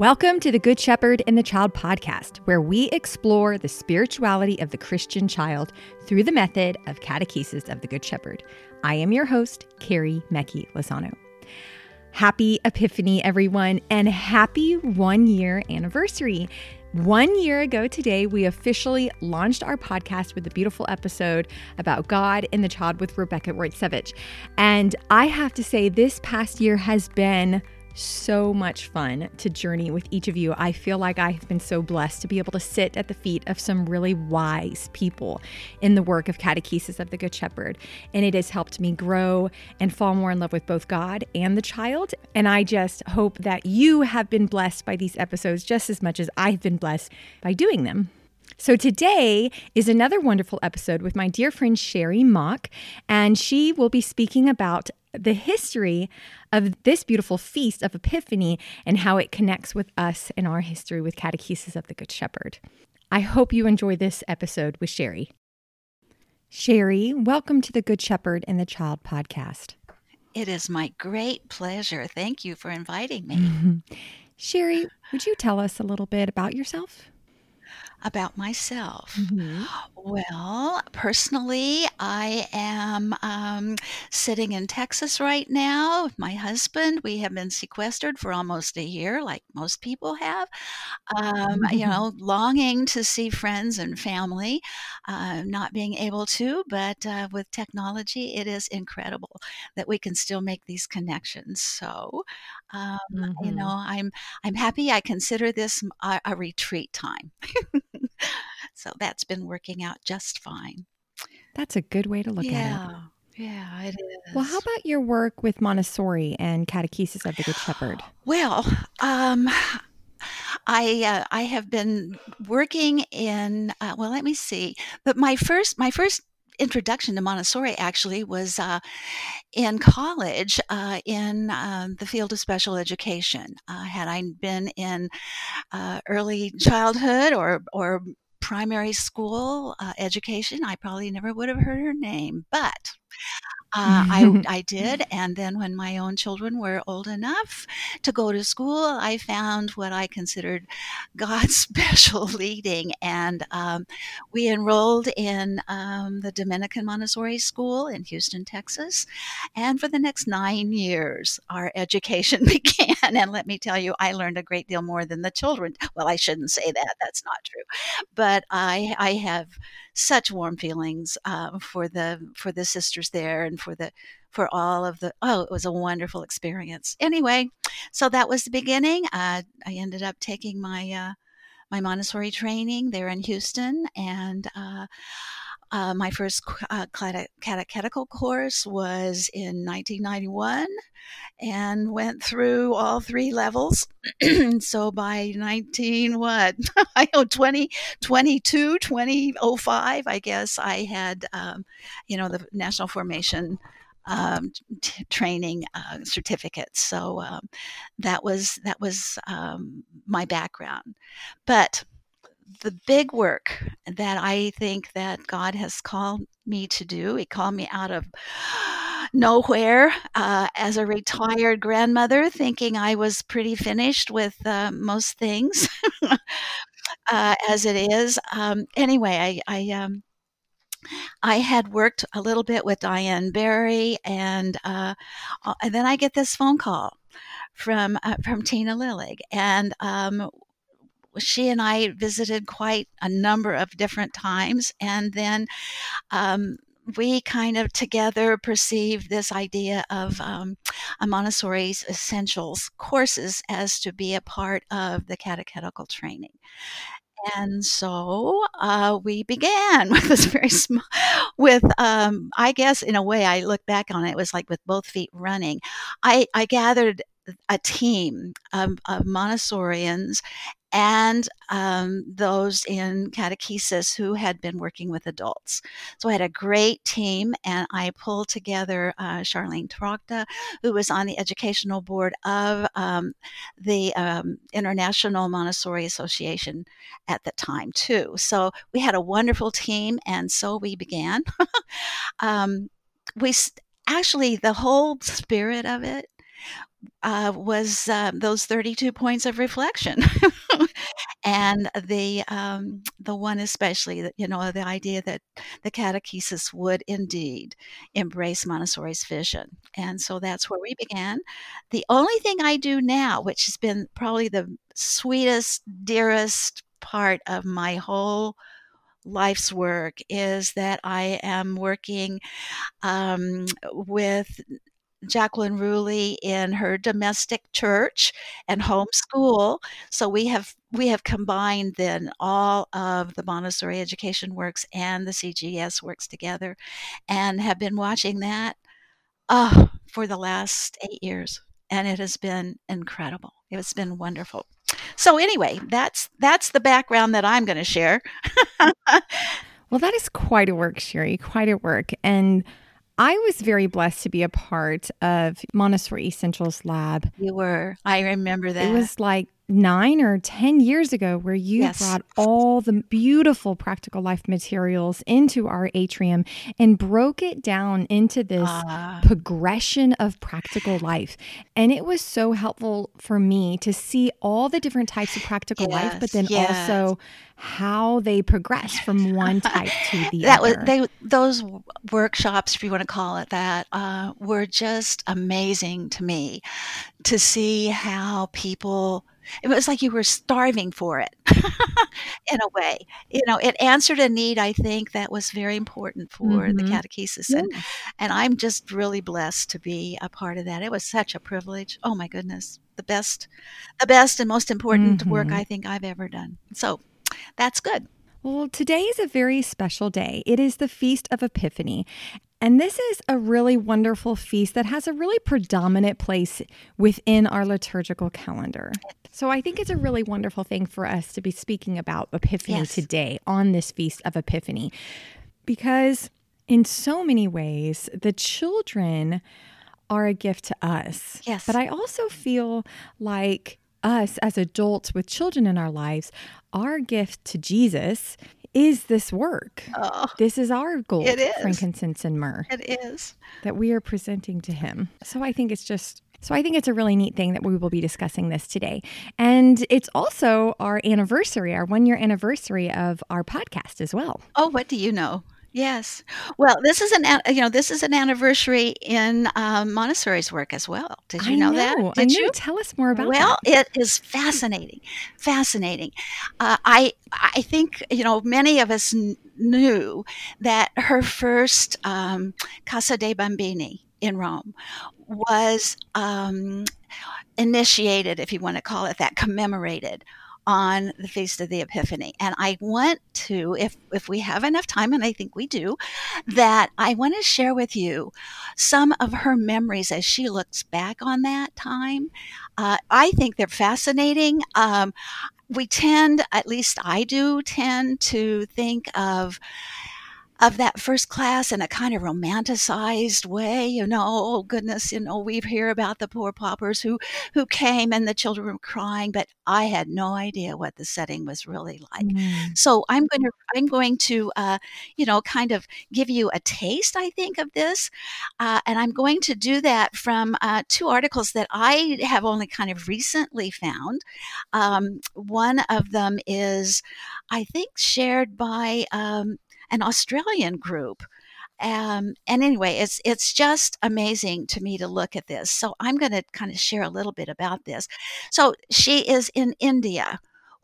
Welcome to the Good Shepherd and the Child podcast, where we explore the spirituality of the Christian child through the method of catechesis of the Good Shepherd. I am your host, Carrie Mecki Lozano. Happy Epiphany, everyone, and happy one year anniversary. One year ago today, we officially launched our podcast with a beautiful episode about God and the child with Rebecca Rojcewicz. And I have to say, this past year has been so much fun to journey with each of you. I feel like I have been so blessed to be able to sit at the feet of some really wise people in the work of catechesis of the Good Shepherd. And it has helped me grow and fall more in love with both God and the child. And I just hope that you have been blessed by these episodes just as much as I've been blessed by doing them. So today is another wonderful episode with my dear friend Sherry Mock, and she will be speaking about the history of this beautiful feast of Epiphany and how it connects with us and our history with catechesis of the Good Shepherd. I hope you enjoy this episode with Sherry. Sherry, welcome to the Good Shepherd and the Child podcast. It is my great pleasure. Thank you for inviting me. Sherry, would you tell us a little bit about yourself? About myself. Mm-hmm. Well, personally, I am um, sitting in Texas right now with my husband. We have been sequestered for almost a year, like most people have. Um, mm-hmm. You know, longing to see friends and family, uh, not being able to, but uh, with technology, it is incredible that we can still make these connections. So, um, mm-hmm. you know, I'm I'm happy. I consider this a, a retreat time. so that's been working out just fine. That's a good way to look yeah. at it. Yeah, it is. Well, how about your work with Montessori and Catechesis of the Good Shepherd? Well, um, I uh, I have been working in uh, well, let me see. But my first my first introduction to Montessori actually was uh, in college uh, in um, the field of special education. Uh, had I been in uh, early childhood or or primary school uh, education, I probably never would have heard her name. But uh, I, I did. And then when my own children were old enough to go to school, I found what I considered God's special leading. And um, we enrolled in um, the Dominican Montessori School in Houston, Texas. And for the next nine years, our education began. And let me tell you, I learned a great deal more than the children. Well, I shouldn't say that. That's not true. But I, I have such warm feelings uh, for the for the sisters there and for the for all of the oh it was a wonderful experience. Anyway so that was the beginning. Uh, i ended up taking my uh, my montessori training there in houston and uh, uh, my first uh, catechetical course was in 1991 and went through all three levels. so by 19, what? I know 20, 22, 2005, I guess I had, um, you know, the National Formation um, t- training uh, certificates. So um, that was that was um, my background. But the big work that I think that God has called me to do. He called me out of nowhere uh, as a retired grandmother, thinking I was pretty finished with uh, most things uh, as it is. Um, anyway, I, I um, I had worked a little bit with Diane Barry, and, uh, and then I get this phone call from uh, from Tina Lillig, and um, she and I visited quite a number of different times. And then um, we kind of together perceived this idea of um, a Montessori's essentials courses as to be a part of the catechetical training. And so uh, we began with this very small, with um, I guess in a way I look back on it, it was like with both feet running. I, I gathered a team of, of Montessorians and um, those in catechesis who had been working with adults. So I had a great team, and I pulled together uh, Charlene Trochta, who was on the educational board of um, the um, International Montessori Association at the time, too. So we had a wonderful team, and so we began. Um, we actually, the whole spirit of it uh, was uh, those 32 points of reflection. and the um, the one especially that you know the idea that the catechesis would indeed embrace Montessori's vision, and so that's where we began. The only thing I do now, which has been probably the sweetest, dearest part of my whole life's work is that I am working um, with Jacqueline Ruley in her domestic church and homeschool. So we have we have combined then all of the Montessori education works and the CGS works together, and have been watching that uh, for the last eight years, and it has been incredible. It's been wonderful. So anyway, that's that's the background that I'm going to share. well, that is quite a work, Sherry. Quite a work, and I was very blessed to be a part of Montessori Essentials Lab. You were. I remember that. It was like nine or 10 years ago where you yes. brought all the beautiful practical life materials into our atrium and broke it down into this uh. progression of practical life. And it was so helpful for me to see all the different types of practical yes, life, but then yes. also how they progress from one type to the that other. Was, they, those workshops, if you want to call it that, uh, were just amazing to me to see how people it was like you were starving for it in a way. You know, it answered a need I think that was very important for mm-hmm. the catechesis. Yeah. And and I'm just really blessed to be a part of that. It was such a privilege. Oh my goodness. The best the best and most important mm-hmm. work I think I've ever done. So that's good. Well, today is a very special day. It is the Feast of Epiphany. And this is a really wonderful feast that has a really predominant place within our liturgical calendar. So I think it's a really wonderful thing for us to be speaking about Epiphany yes. today on this Feast of Epiphany because in so many ways, the children are a gift to us. Yes. But I also feel like us as adults with children in our lives, our gift to Jesus is this work. Oh, this is our gold, it is. frankincense and myrrh. It is. That we are presenting to him. So I think it's just so I think it's a really neat thing that we will be discussing this today. And it's also our anniversary, our one year anniversary of our podcast as well. Oh, what do you know? Yes. Well, this is an you know this is an anniversary in um, Montessori's work as well. Did you know, know, that? Did I know. you tell us more about? That? Well, that. it is fascinating, fascinating. Uh, I I think you know many of us n- knew that her first um, Casa dei Bambini in Rome was um, initiated, if you want to call it that, commemorated on the Feast of the Epiphany. And I want to, if, if we have enough time, and I think we do, that I want to share with you some of her memories as she looks back on that time. Uh, I think they're fascinating. Um, we tend, at least I do, tend to think of of that first class in a kind of romanticized way. You know, oh goodness, you know, we hear about the poor paupers who who came and the children were crying, but I had no idea what the setting was really like. Mm. So I'm going to I'm going to uh, you know kind of give you a taste, I think, of this, uh, and I'm going to do that from uh, two articles that I have only kind of recently found. Um, one of them is, I think, shared by um, an Australian group. Um, and anyway, it's it's just amazing to me to look at this. So I'm going to kind of share a little bit about this. So she is in India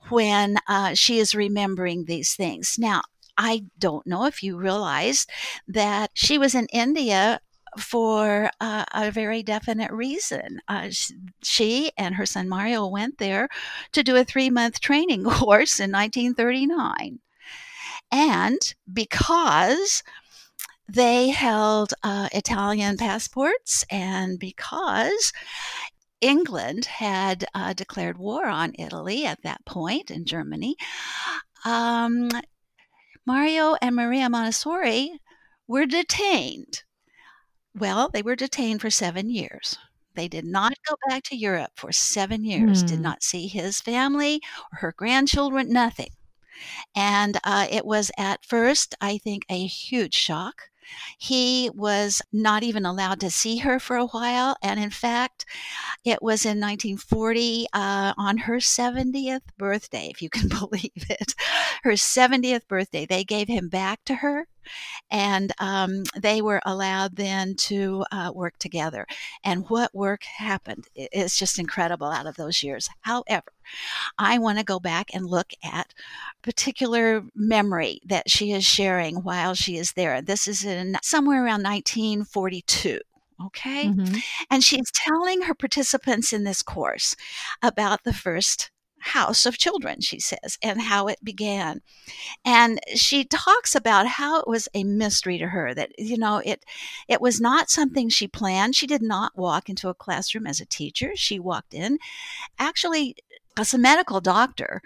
when uh, she is remembering these things. Now, I don't know if you realize that she was in India for uh, a very definite reason. Uh, she and her son Mario went there to do a three month training course in 1939. And because they held uh, Italian passports, and because England had uh, declared war on Italy at that point in Germany, um, Mario and Maria Montessori were detained. Well, they were detained for seven years. They did not go back to Europe for seven years, mm. did hmm. not see his family or her grandchildren, nothing. And uh, it was at first, I think, a huge shock He was not even allowed to see her for a while. And in fact, it was in 1940 uh, on her 70th birthday, if you can believe it. Her 70th birthday, they gave him back to her and um, they were allowed then to uh, work together. And what work happened is just incredible out of those years. However, I want to go back and look at particular memory that she is sharing while she is there. This is in somewhere around 1942. Okay. Mm-hmm. And she's telling her participants in this course about the first house of children, she says, and how it began. And she talks about how it was a mystery to her that, you know, it it was not something she planned. She did not walk into a classroom as a teacher. She walked in actually as a medical doctor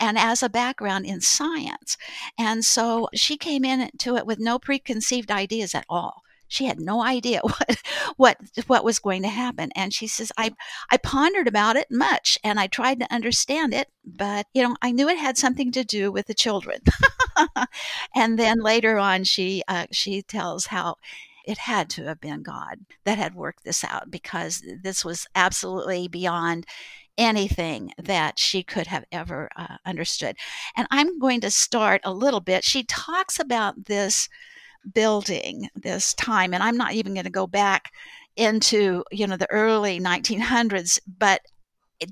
and as a background in science. And so she came into it with no preconceived ideas at all she had no idea what what what was going to happen and she says i i pondered about it much and i tried to understand it but you know i knew it had something to do with the children. And then later on she uh, she tells how it had to have been god that had worked this out because this was absolutely beyond anything that she could have ever uh, understood. And i'm going to start a little bit. She talks about this building this time and i'm not even going to go back into you know the early 1900s but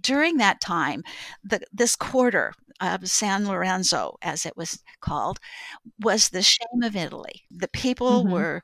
during that time the, this quarter of san lorenzo as it was called was the shame of italy the people mm-hmm. were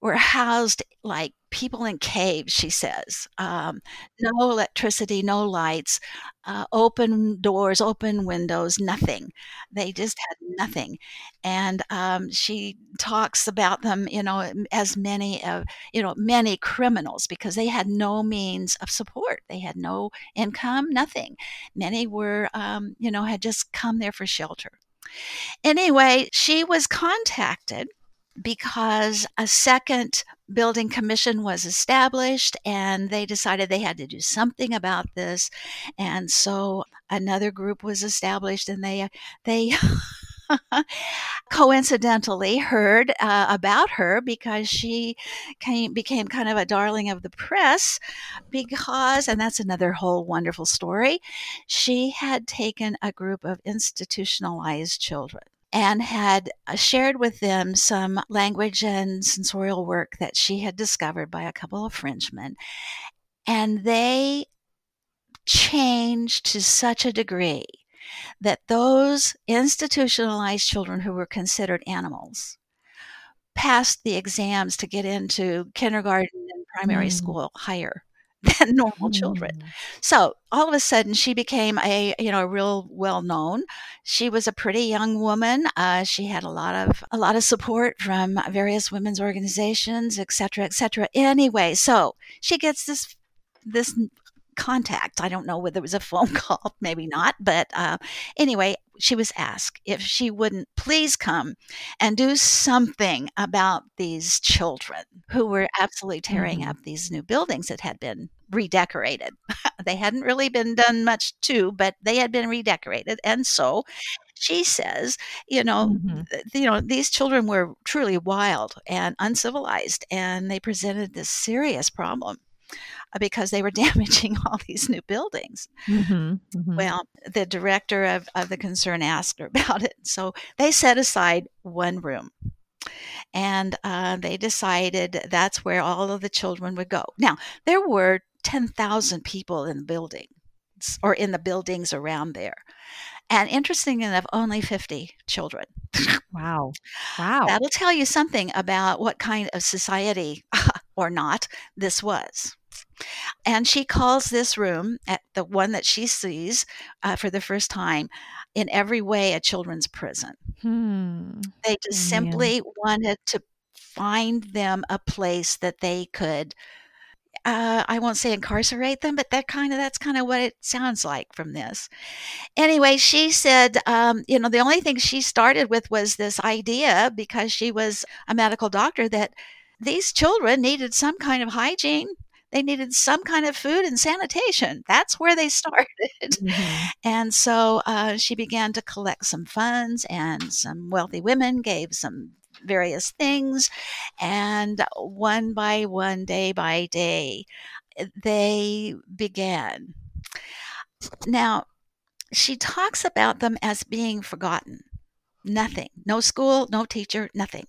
were housed like people in caves, she says. Um, no electricity, no lights, uh, open doors, open windows, nothing. They just had nothing. And um, she talks about them, you know, as many of, you know, many criminals because they had no means of support. They had no income, nothing. Many were, um, you know, had just come there for shelter. Anyway, she was contacted because a second building commission was established and they decided they had to do something about this. And so another group was established and they they coincidentally heard uh, about her because she came, became kind of a darling of the press because and that's another whole wonderful story she had taken a group of institutionalized children and had uh, shared with them some language and sensorial work that she had discovered by a couple of Frenchmen. And they changed to such a degree that those institutionalized children who were considered animals passed the exams to get into kindergarten and primary mm. school higher than normal children. Mm. So all of a sudden, she became a you know a real well known. She was a pretty young woman. Uh, she had a lot of a lot of support from various women's organizations, et cetera, et cetera. Anyway, so she gets this this contact. I don't know whether it was a phone call, maybe not, but uh, anyway, she was asked if she wouldn't please come and do something about these children who were absolutely tearing mm-hmm. up these new buildings that had been redecorated. they hadn't really been done much to, but they had been redecorated. And so she says, you know, mm-hmm. you know, these children were truly wild and uncivilized, and they presented this serious problem because they were damaging all these new buildings. Mm-hmm, mm-hmm. Well, the director of, of the concern asked her about it. So they set aside one room and uh, they decided that's where all of the children would go. Now, there were 10,000 people in the building or in the buildings around there. And interesting enough, only 50 children. Wow. Wow. That'll tell you something about what kind of society or not this was. And she calls this room, at the one that she sees uh, for the first time, in every way a children's prison. Hmm. They just simply wanted to find them a place that they could uh, I won't say incarcerate them, but that kind of that's kind of what it sounds like from this. Anyway, she said, um, you know, the only thing she started with was this idea because she was a medical doctor that these children needed some kind of hygiene. They needed some kind of food and sanitation. That's where they started. Mm-hmm. And so uh, she began to collect some funds, and some wealthy women gave some various things. And one by one, day by day, they began. Now, she talks about them as being forgotten. Nothing. No school, no teacher, nothing.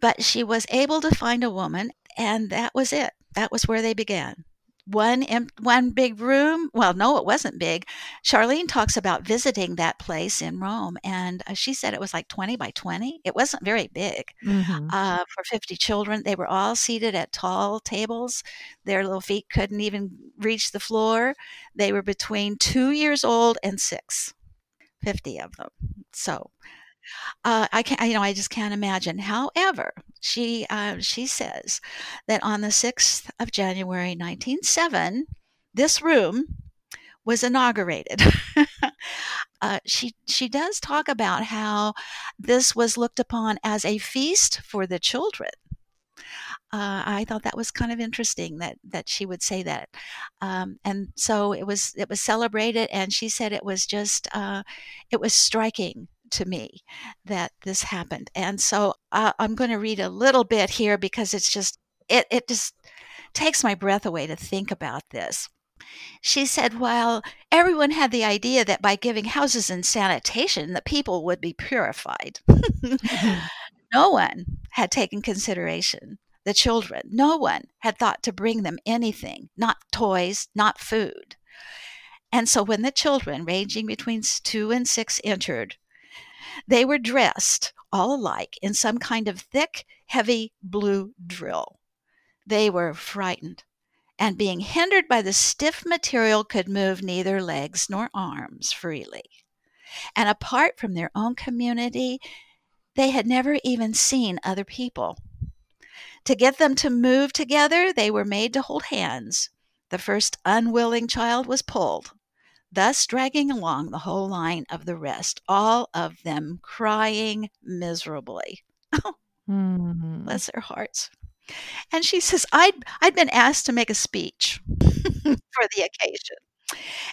But she was able to find a woman, and that was it. That was where they began one one big room. Well, no, it wasn't big. Charlene talks about visiting that place in Rome, and uh, she said it was like twenty by twenty. It wasn't very big mm-hmm. uh, for fifty children. They were all seated at tall tables. Their little feet couldn't even reach the floor. They were between two years old and six. Fifty of them. So uh, I can't, you know, I just can't imagine. However, she uh, she says that on the sixth of January, nineteen seven, this room was inaugurated. uh, she she does talk about how this was looked upon as a feast for the children. Uh, I thought that was kind of interesting that that she would say that, um, and so it was it was celebrated, and she said it was just uh, it was striking to me that this happened. And so uh, I'm going to read a little bit here because it's just, it, it just takes my breath away to think about this. She said, while everyone had the idea that by giving houses and sanitation, the people would be purified, no one had taken consideration the children. No one had thought to bring them anything, not toys, not food. And so when the children, ranging between two and six, entered, they were dressed all alike in some kind of thick, heavy blue drill. They were frightened and being hindered by the stiff material could move neither legs nor arms freely. And apart from their own community, they had never even seen other people. To get them to move together, they were made to hold hands. The first unwilling child was pulled thus dragging along the whole line of the rest, all of them crying miserably. mm-hmm. Bless their hearts. And she says, I'd, I'd been asked to make a speech for the occasion.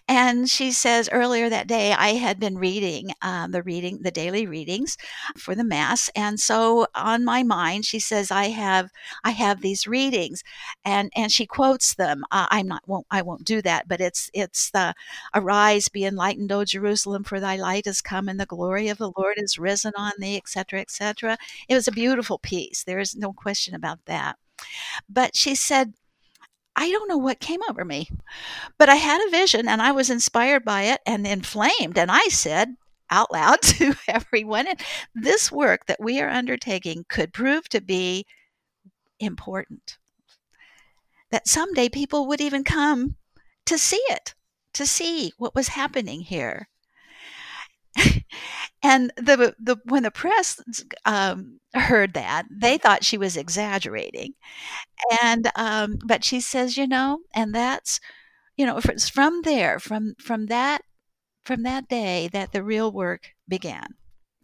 And she says earlier that day I had been reading um, the reading the daily readings for the mass, and so on my mind she says I have I have these readings, and and she quotes them. Uh, I'm not won't I won't do that, but it's it's the arise, be enlightened, O Jerusalem, for thy light has come, and the glory of the Lord is risen on thee, etc. etc. It was a beautiful piece. There is no question about that. But she said I don't know what came over me, but I had a vision and I was inspired by it and inflamed. And I said out loud to everyone, this work that we are undertaking could prove to be important. That someday people would even come to see it, to see what was happening here. and the the when the press um, heard that, they thought she was exaggerating, and um, but she says, you know, and that's you know, it's from there, from from that from that day that the real work began.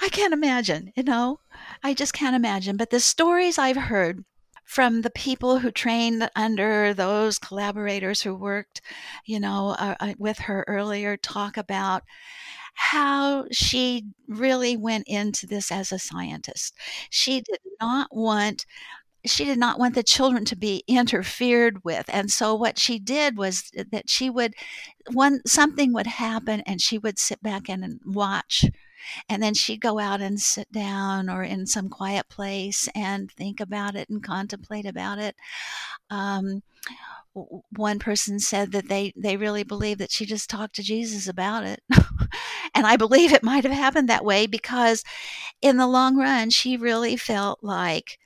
I can't imagine, you know, I just can't imagine. But the stories I've heard from the people who trained under those collaborators who worked, you know, uh, uh with her earlier talk about how she really went into this as a scientist. She did not want she did not want the children to be interfered with and so what she did was that she would one something would happen and she would sit back and watch and then she'd go out and sit down or in some quiet place and think about it and contemplate about it um, one person said that they they really believe that she just talked to Jesus about it. and I believe it might have happened that way because in the long run she really felt like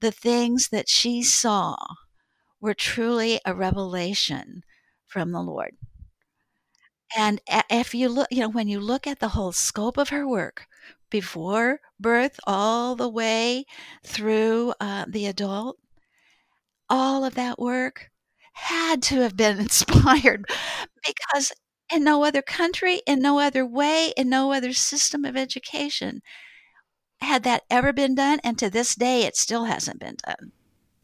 the things that she saw were truly a revelation from the Lord. And if you look, you know, when you look at the whole scope of her work, before birth all the way through uh, the adult, all of that work had to have been inspired because in no other country, in no other way, in no other system of education had that ever been done. And to this day, it still hasn't been done.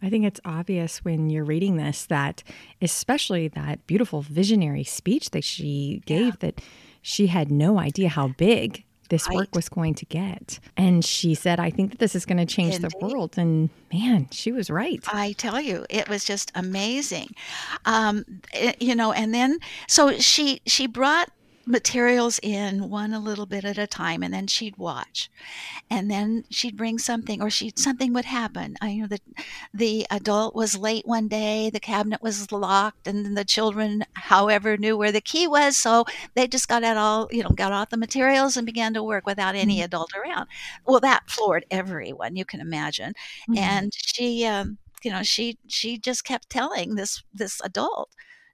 I think it's obvious when you're reading this that, especially that beautiful visionary speech that she gave, yeah. that she had no idea how big this Right. work was going to get. And she said, I think that this is going to change the world. And man, she was right. I tell you, it was just amazing. Um, it- you know, and then so she she brought materials in one a little bit at a time, and then she'd watch, and then she'd bring something, or she something would happen. I you know the the adult was late one day, the cabinet was locked, and the children, however, knew where the key was, so they just got out all you know got out the materials and began to work without any Mhm. adult around. Well, that floored everyone, you can imagine Mhm. and she um, you know she she just kept telling this this adult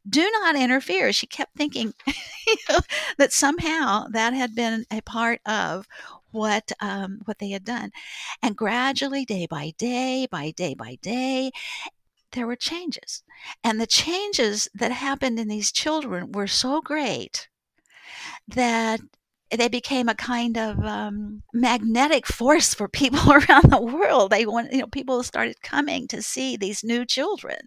do not interfere she kept thinking that somehow that had been a part of what um, what they had done and gradually day by day by day by day there were changes and the changes that happened in these children were so great that they became a kind of um, magnetic force for people around the world. They want, you know, people started coming to see these new children.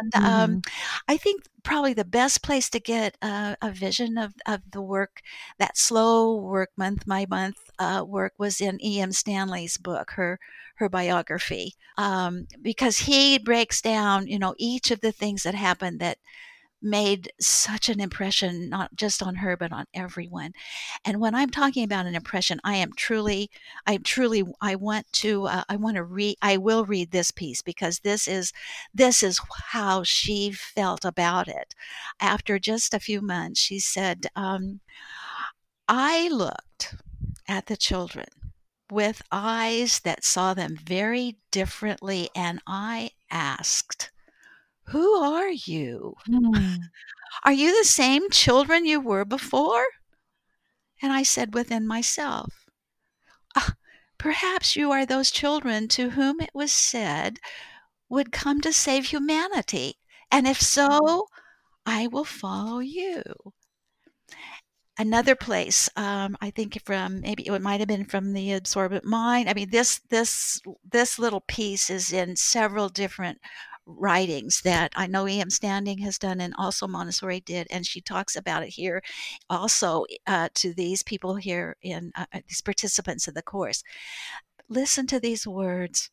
And um, Mhm. I think probably the best place to get uh, a vision of, of the work, that slow work, month by month uh, work, was in E.M. Standing's book, her her biography, um, because he breaks down, you know, each of the things that happened that made such an impression, not just on her, but on everyone. And when I'm talking about an impression, I am truly, I truly, I want to, uh, I want to read, I will read this piece because this is, this is how she felt about it. After just a few months, she said, um, I looked at the children with eyes that saw them very differently, and I asked, Who are you? Hmm. Are you the same children you were before? And I said within myself, "Ah, Perhaps you are those children to whom it was said would come to save humanity. And if so, I will follow you. Another place, um, I think from maybe it might have been from the absorbent mind. I mean, this this this little piece is in several different writings that I know E.M. Standing has done and also Montessori did, and she talks about it here also uh, to these people here in uh, uh, these participants of the course. Listen to these words.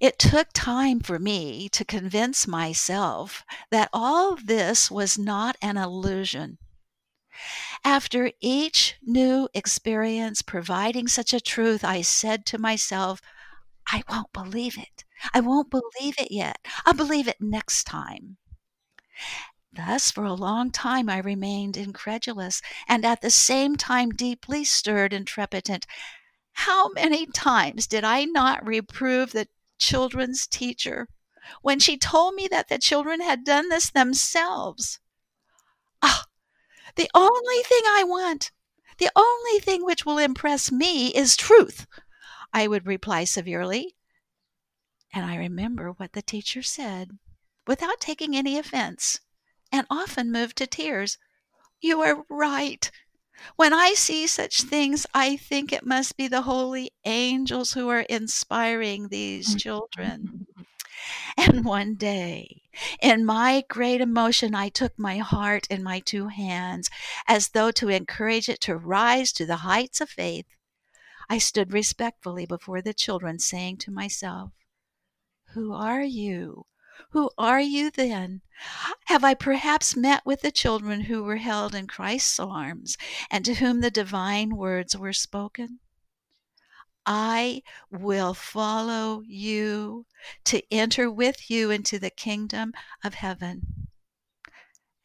It took time for me to convince myself that all this was not an illusion. After each new experience providing such a truth, I said to myself, I won't believe it. I won't believe it yet. I'll believe it next time. Thus, for a long time, I remained incredulous and at the same time deeply stirred and trepidant. How many times did I not reprove the children's teacher when she told me that the children had done this themselves? Ah, the only thing I want, the only thing which will impress me is truth, I would reply severely. And I remember what the teacher said, without taking any offense, and often moved to tears. You are right. When I see such things, I think it must be the holy angels who are inspiring these mm-hmm. children. And one day, in my great emotion, I took my heart in my two hands, as though to encourage it to rise to the heights of faith. I stood respectfully before the children, saying to myself, Who are you? Who are you then? Have I perhaps met with the children who were held in Christ's arms and to whom the divine words were spoken? I will follow you to enter with you into the kingdom of heaven.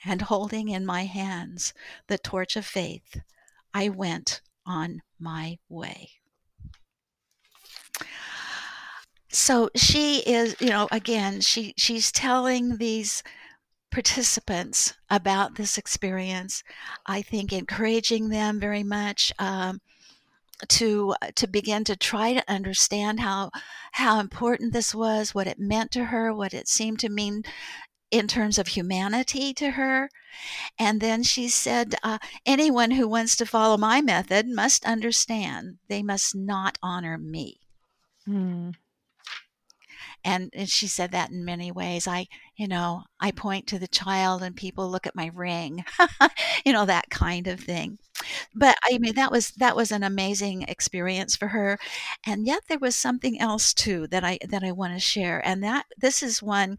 And holding in my hands the torch of faith, I went on my way. So she is, you know, again, she she's telling these participants about this experience. I think encouraging them very much. Um, to to begin to try to understand how how important this was, what it meant to her, what it seemed to mean in terms of humanity to her. And then she said, uh, anyone who wants to follow my method must understand they must not honor me. Hmm. And, and she said that in many ways. I, you know, I point to the child and people look at my ring, you know, that kind of thing. but I mean that was that was an amazing experience for her, and yet there was something else too that I that I want to share, and that this is one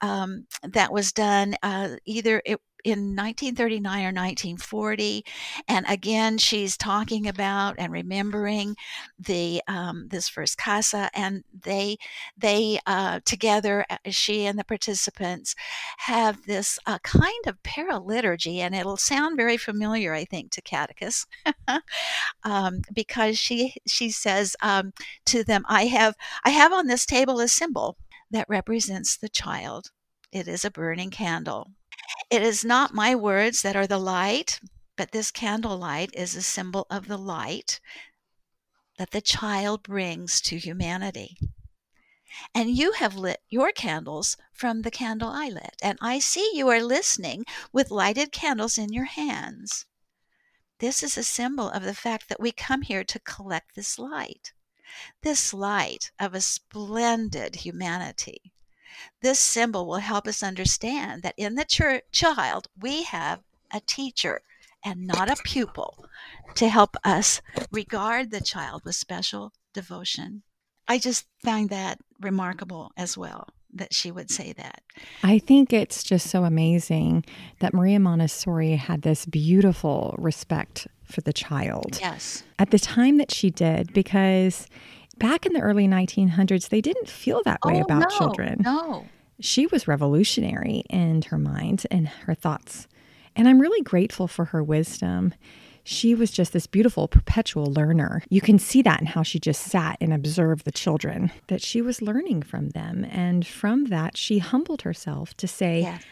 um, that was done uh, either it in 1939 or 1940 and again she's talking about and remembering the um, this first casa and they they uh, together uh, she and the participants have this uh, kind of paraliturgy and it'll sound very familiar i think to catechus um, because she she says um, to them i have i have on this table a symbol that represents the child. It is a burning candle it is not my words that are the light, but this candlelight is a symbol of the light that the child brings to humanity. And you have lit your candles from the candle I lit, and I see you are listening with lighted candles in your hands. This is a symbol of the fact that we come here to collect this light, this light of a splendid humanity. This symbol will help us understand that in the ch- child, we have a teacher and not a pupil to help us regard the child with special devotion. I just find that remarkable as well that she would say that. I think it's just so amazing that Maria Montessori had this beautiful respect for the child. Yes. At the time that she did, because back in the early 1900s, they didn't feel that way oh, about no, children. No. She was revolutionary in her mind and her thoughts. And I'm really grateful for her wisdom. She was just this beautiful, perpetual learner. You can see that in how she just sat and observed the children, that she was learning from them. And from that, she humbled herself to say, Yes.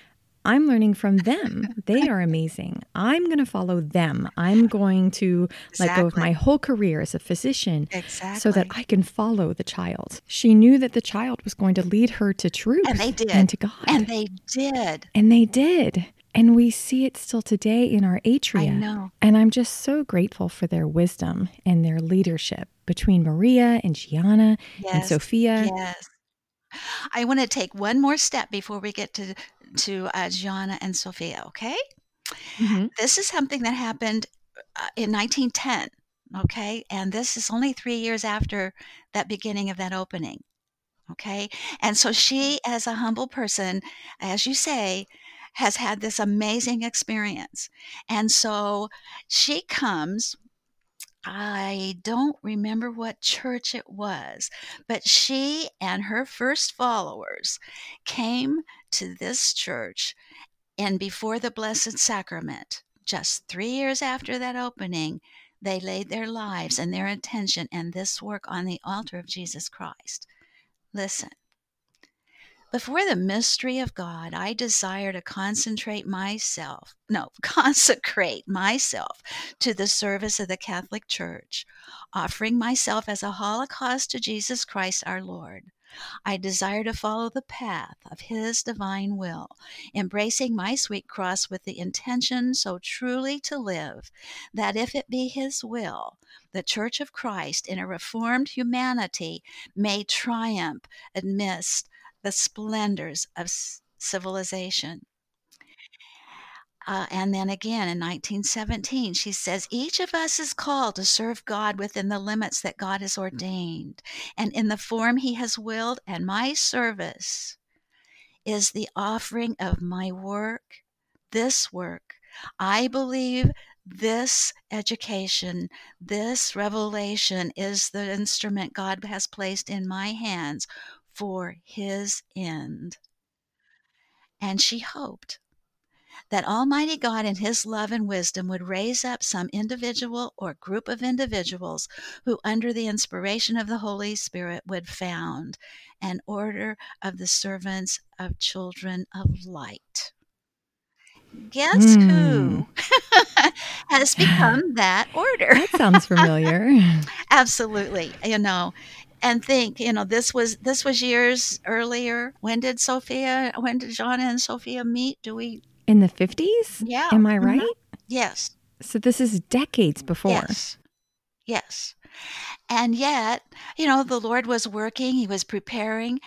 I'm learning from them. They are amazing. I'm going to follow them. I'm going to let go of my whole career as a physician Exactly. so that I can follow the child. She knew that the child was going to lead her to truth And they did. and to God. And they did. And they did. And we see it still today in our atria. I know. And I'm just so grateful for their wisdom and their leadership between Maria and Gianna and Sophia. Yes. I want to take one more step before we get to to uh, Gianna and Sophia. Okay. Mhm. This is something that happened uh, in 1910. Okay, and this is only three years after that beginning of that opening. Okay, and so she, as a humble person, as you say, has had this amazing experience, and so she comes. I don't remember what church it was, but she and her first followers came to this church and before the Blessed Sacrament, just three years after that opening, they laid their lives and their attention and this work on the altar of Jesus Christ. Listen. Before the mystery of God, I desire to concentrate myself, no, consecrate myself to the service of the Catholic Church, offering myself as a holocaust to Jesus Christ our Lord. I desire to follow the path of His divine will, embracing my sweet cross with the intention so truly to live that if it be His will, the Church of Christ in a reformed humanity may triumph amidst the splendors of civilization. Uh, and then again in 1917, she says, Each of us is called to serve God within the limits that God has ordained and in the form He has willed, and my service is the offering of my work, this work. I believe this education, this revelation is the instrument God has placed in my hands for His end. And she hoped that Almighty God, in His love and wisdom, would raise up some individual or group of individuals who, under the inspiration of the Holy Spirit, would found an order of the servants of children of light. Guess who hmm. has become that order? That sounds familiar. Absolutely, you know. And think, you know, this was this was years earlier. When did Sophia? When did John and Sophia meet? Do we? In the 50s? Yeah. Am I Mhm. right? Yes. So this is decades before. Yes. Yes. And yet, you know, the Lord was working, He was preparing.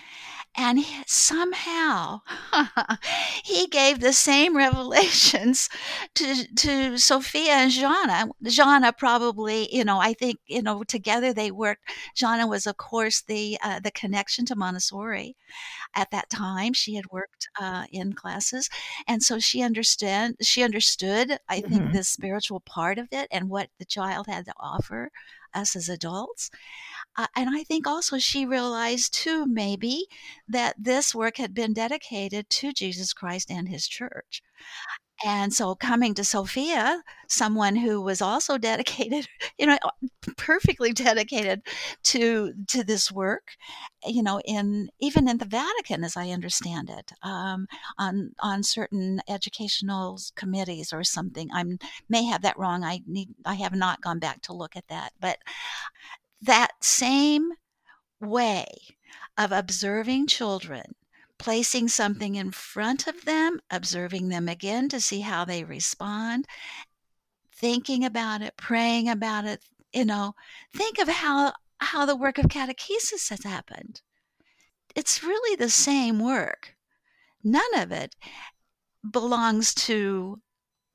And he, somehow he gave the same revelations to to Sophia and Gianna. Gianna probably, you know, I think you know together they worked. Gianna was, of course, the uh, the connection to Montessori. At that time, she had worked uh, in classes, and so she understand she understood. I think Mhm. the spiritual part of it and what the child had to offer us as adults. Uh, and I think also she realized too, maybe, that this work had been dedicated to Jesus Christ and his church. And so coming to Sofia, someone who was also dedicated, you know, perfectly dedicated to to this work, you know, in even in the Vatican, as I understand it, um, on on certain educational committees or something. I may have that wrong. I need I have not gone back to look at that, but that same way of observing children, placing something in front of them, observing them again to see how they respond, thinking about it, praying about it, you know, think of how how the work of catechesis has happened. It's really the same work. None of it belongs to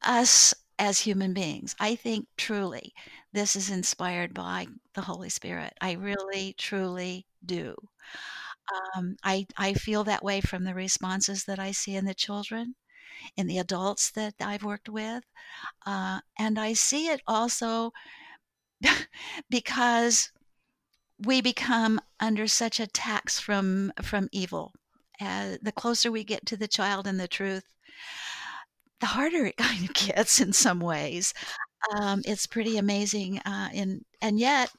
us as human beings. I think truly this is inspired by the Holy Spirit. I really, truly do. Um, I I feel that way from the responses that I see in the children, in the adults that I've worked with, uh, and I see it also because we become under such attacks from from evil. Uh, the closer we get to the child and the truth, the harder it kind of gets in some ways. Um, it's pretty amazing, uh, and and yet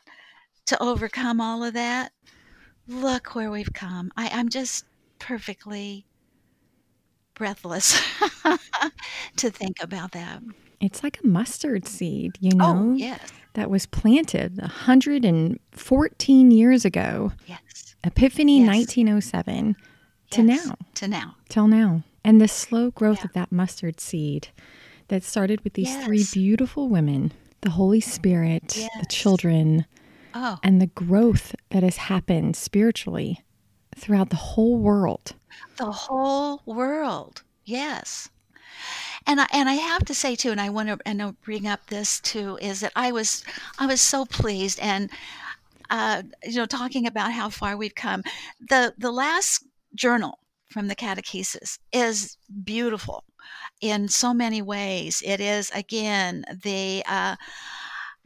to overcome all of that, look where we've come. I, I'm just perfectly breathless to think about that. It's like a mustard seed, you know? Oh, know, yes, that was planted 114 years ago, yes, Epiphany Yes. 1907, to yes, now, to now. till now. And the slow growth Yeah. of that mustard seed that started with these three beautiful women the Holy Spirit, the children, Oh, and the growth that has happened spiritually throughout the whole world. the whole world. Yes. And I, and I have to say too, and I want to and I'll bring up this too, is that I was I was so pleased and uh, you know talking about how far we've come. The the last journal from the catechesis is beautiful in so many ways. It is again the uh,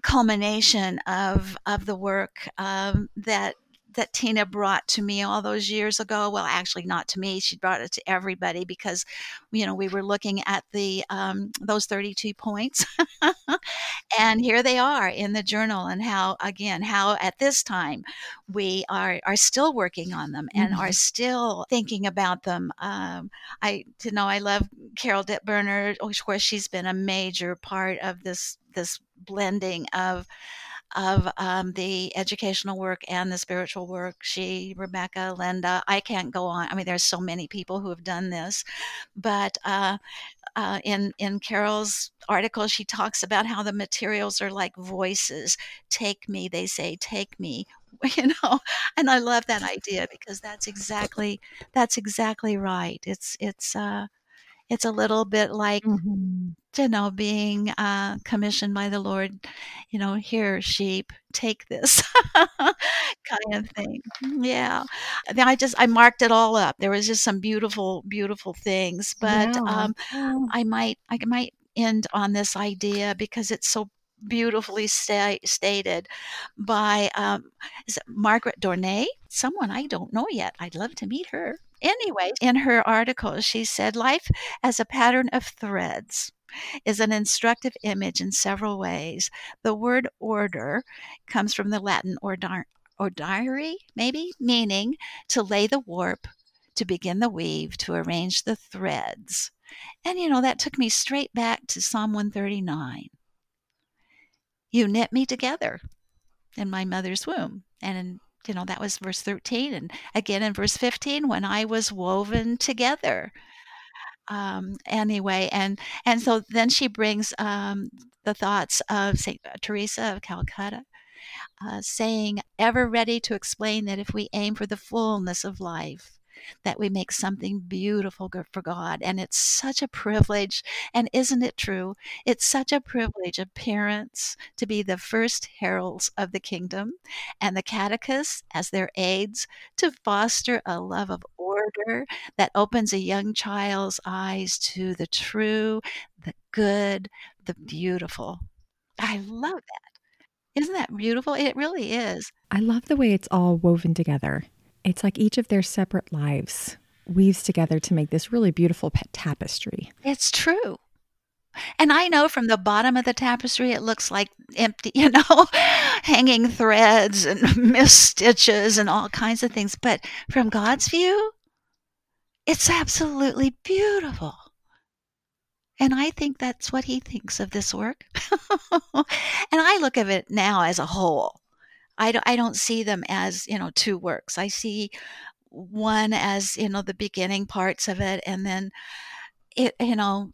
culmination of of the work um, that that Tina brought to me all those years ago. Well, actually, not to me. She brought it to everybody because, you know, we were looking at the um, those 32 points, and here they are in the journal. And how, again, how at this time we are are still working on them and are still thinking about them. Um, I, you know, I love Carol Dittberner. Of course, she's been a major part of this this blending of of um, the educational work and the spiritual work. She, Rebecca, Linda, I can't go on. I mean, there's so many people who have done this, but uh, uh, in in Carol's article, she talks about how the materials are like voices. Take me, they say, take me. You know, and I love that idea because that's exactly that's exactly right. It's it's uh, it's a little bit like Mhm. You know, being uh, commissioned by the Lord, you know, here, sheep, take this kind of thing. Yeah. I just, I marked it all up. There was just some beautiful, beautiful things, but um, I might, I might end on this idea because it's so beautifully sta- stated by um, is it Margaret Dornay, someone I don't know yet. I'd love to meet her. Anyway, in her article, she said, Life as a pattern of threads is an instructive image in several ways. The word order comes from the Latin ordar- ordare, maybe, meaning to lay the warp, to begin the weave, to arrange the threads. And you know, that took me straight back to Psalm 139. You knit me together in my mother's womb. And in, you know, that was verse 13. And again in verse 15, when I was woven together um, anyway, and and so then she brings um, the thoughts of Saint Teresa of Calcutta, uh, saying, "Ever ready to explain that if we aim for the fullness of life, that we make something beautiful for God. And it's such a privilege. And isn't it true? It's such a privilege of parents to be the first heralds of the kingdom and the catechists as their aides to foster a love of order that opens a young child's eyes to the true, the good, the beautiful. I love that. Isn't that beautiful? It really is. I love the way it's all woven together. It's like each of their separate lives weaves together to make this really beautiful tapestry. It's true. And I know from the bottom of the tapestry, it looks like empty, you know, hanging threads and missed stitches and all kinds of things. But from God's view, it's absolutely beautiful. And I think that's what he thinks of this work. and I look at it now as a whole. I don't, I don't see them as, you know, two works. I see one as, you know, the beginning parts of it and then it, you know,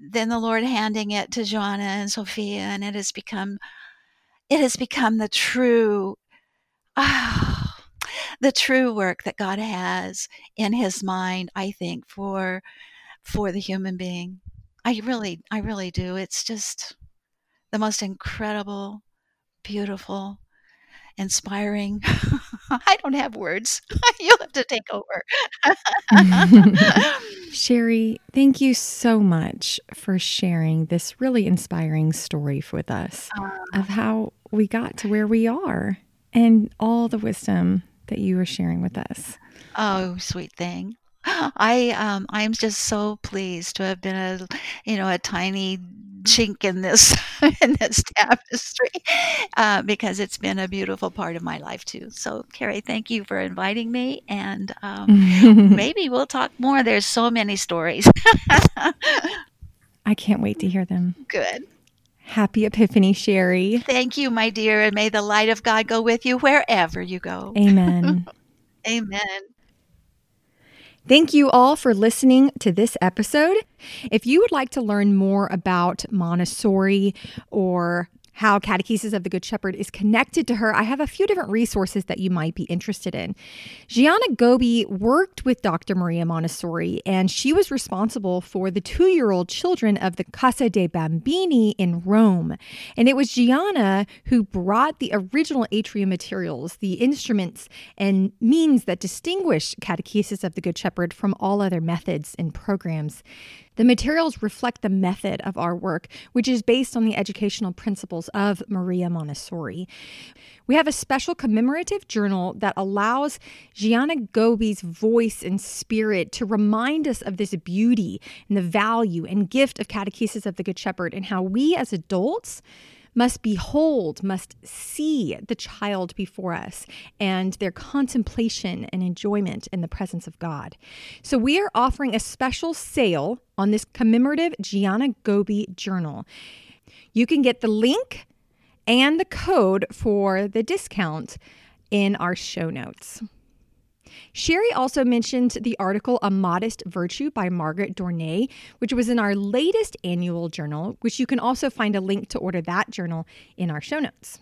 then the Lord handing it to Gianna and Sofia and it has become, it has become the true, ah, the true work that God has in his mind, I think, for, for the human being. I really, I really do. It's just the most incredible, beautiful, inspiring. I don't have words. You'll have to take over. Sherry, thank you so much for sharing this really inspiring story with us uh, of how we got to where we are and all the wisdom that you were sharing with us. Oh, sweet thing. I um I'm just so pleased to have been a you know a tiny chink in this in this tapestry uh, because it's been a beautiful part of my life too. So, Carrie, thank you for inviting me, and um, maybe we'll talk more. There's so many stories. I can't wait to hear them. Good. Happy Epiphany, Sherry. Thank you, my dear, and may the light of God go with you wherever you go. Amen. Amen. Thank you all for listening to this episode. If you would like to learn more about Montessori or how Catechesis of the Good Shepherd is connected to her, I have a few different resources that you might be interested in. Gianna Gobbi worked with Dr. Maria Montessori, and she was responsible for the two year old children of the Casa dei Bambini in Rome. And it was Gianna who brought the original atrium materials, the instruments and means that distinguish Catechesis of the Good Shepherd from all other methods and programs. The materials reflect the method of our work, which is based on the educational principles of Maria Montessori. We have a special commemorative journal that allows Gianna Gobbi's voice and spirit to remind us of this beauty and the value and gift of catechesis of the Good Shepherd and how we as adults must behold, must see the child before us and their contemplation and enjoyment in the presence of God. So we are offering a special sale on this commemorative Gianna Gobbi journal. You can get the link and the code for the discount in our show notes. Sherry also mentioned the article A Modest Virtue by Margaret Dornay, which was in our latest annual journal, which you can also find a link to order that journal in our show notes.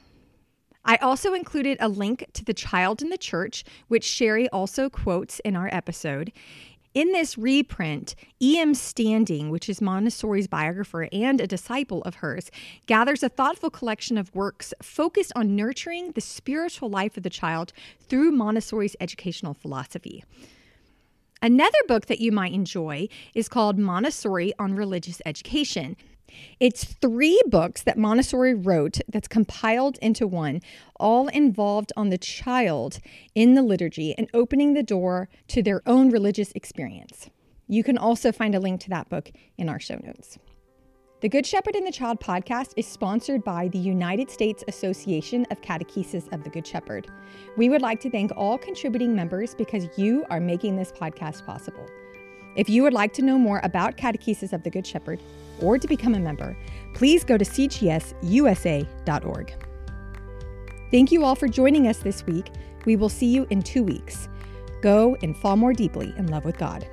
I also included a link to The Child in the Church, which Sherry also quotes in our episode. In this reprint, E.M. Standing, which is Montessori's biographer and a disciple of hers, gathers a thoughtful collection of works focused on nurturing the spiritual life of the child through Montessori's educational philosophy. Another book that you might enjoy is called Montessori on Religious Education. It's three books that Montessori wrote that's compiled into one, all involved on the child in the liturgy and opening the door to their own religious experience. You can also find a link to that book in our show notes. The Good Shepherd and the Child podcast is sponsored by the United States Association of Catechesis of the Good Shepherd. We would like to thank all contributing members because you are making this podcast possible. If you would like to know more about Catechesis of the Good Shepherd, or to become a member, please go to cgsusa.org. Thank you all for joining us this week. We will see you in two weeks. Go and fall more deeply in love with God.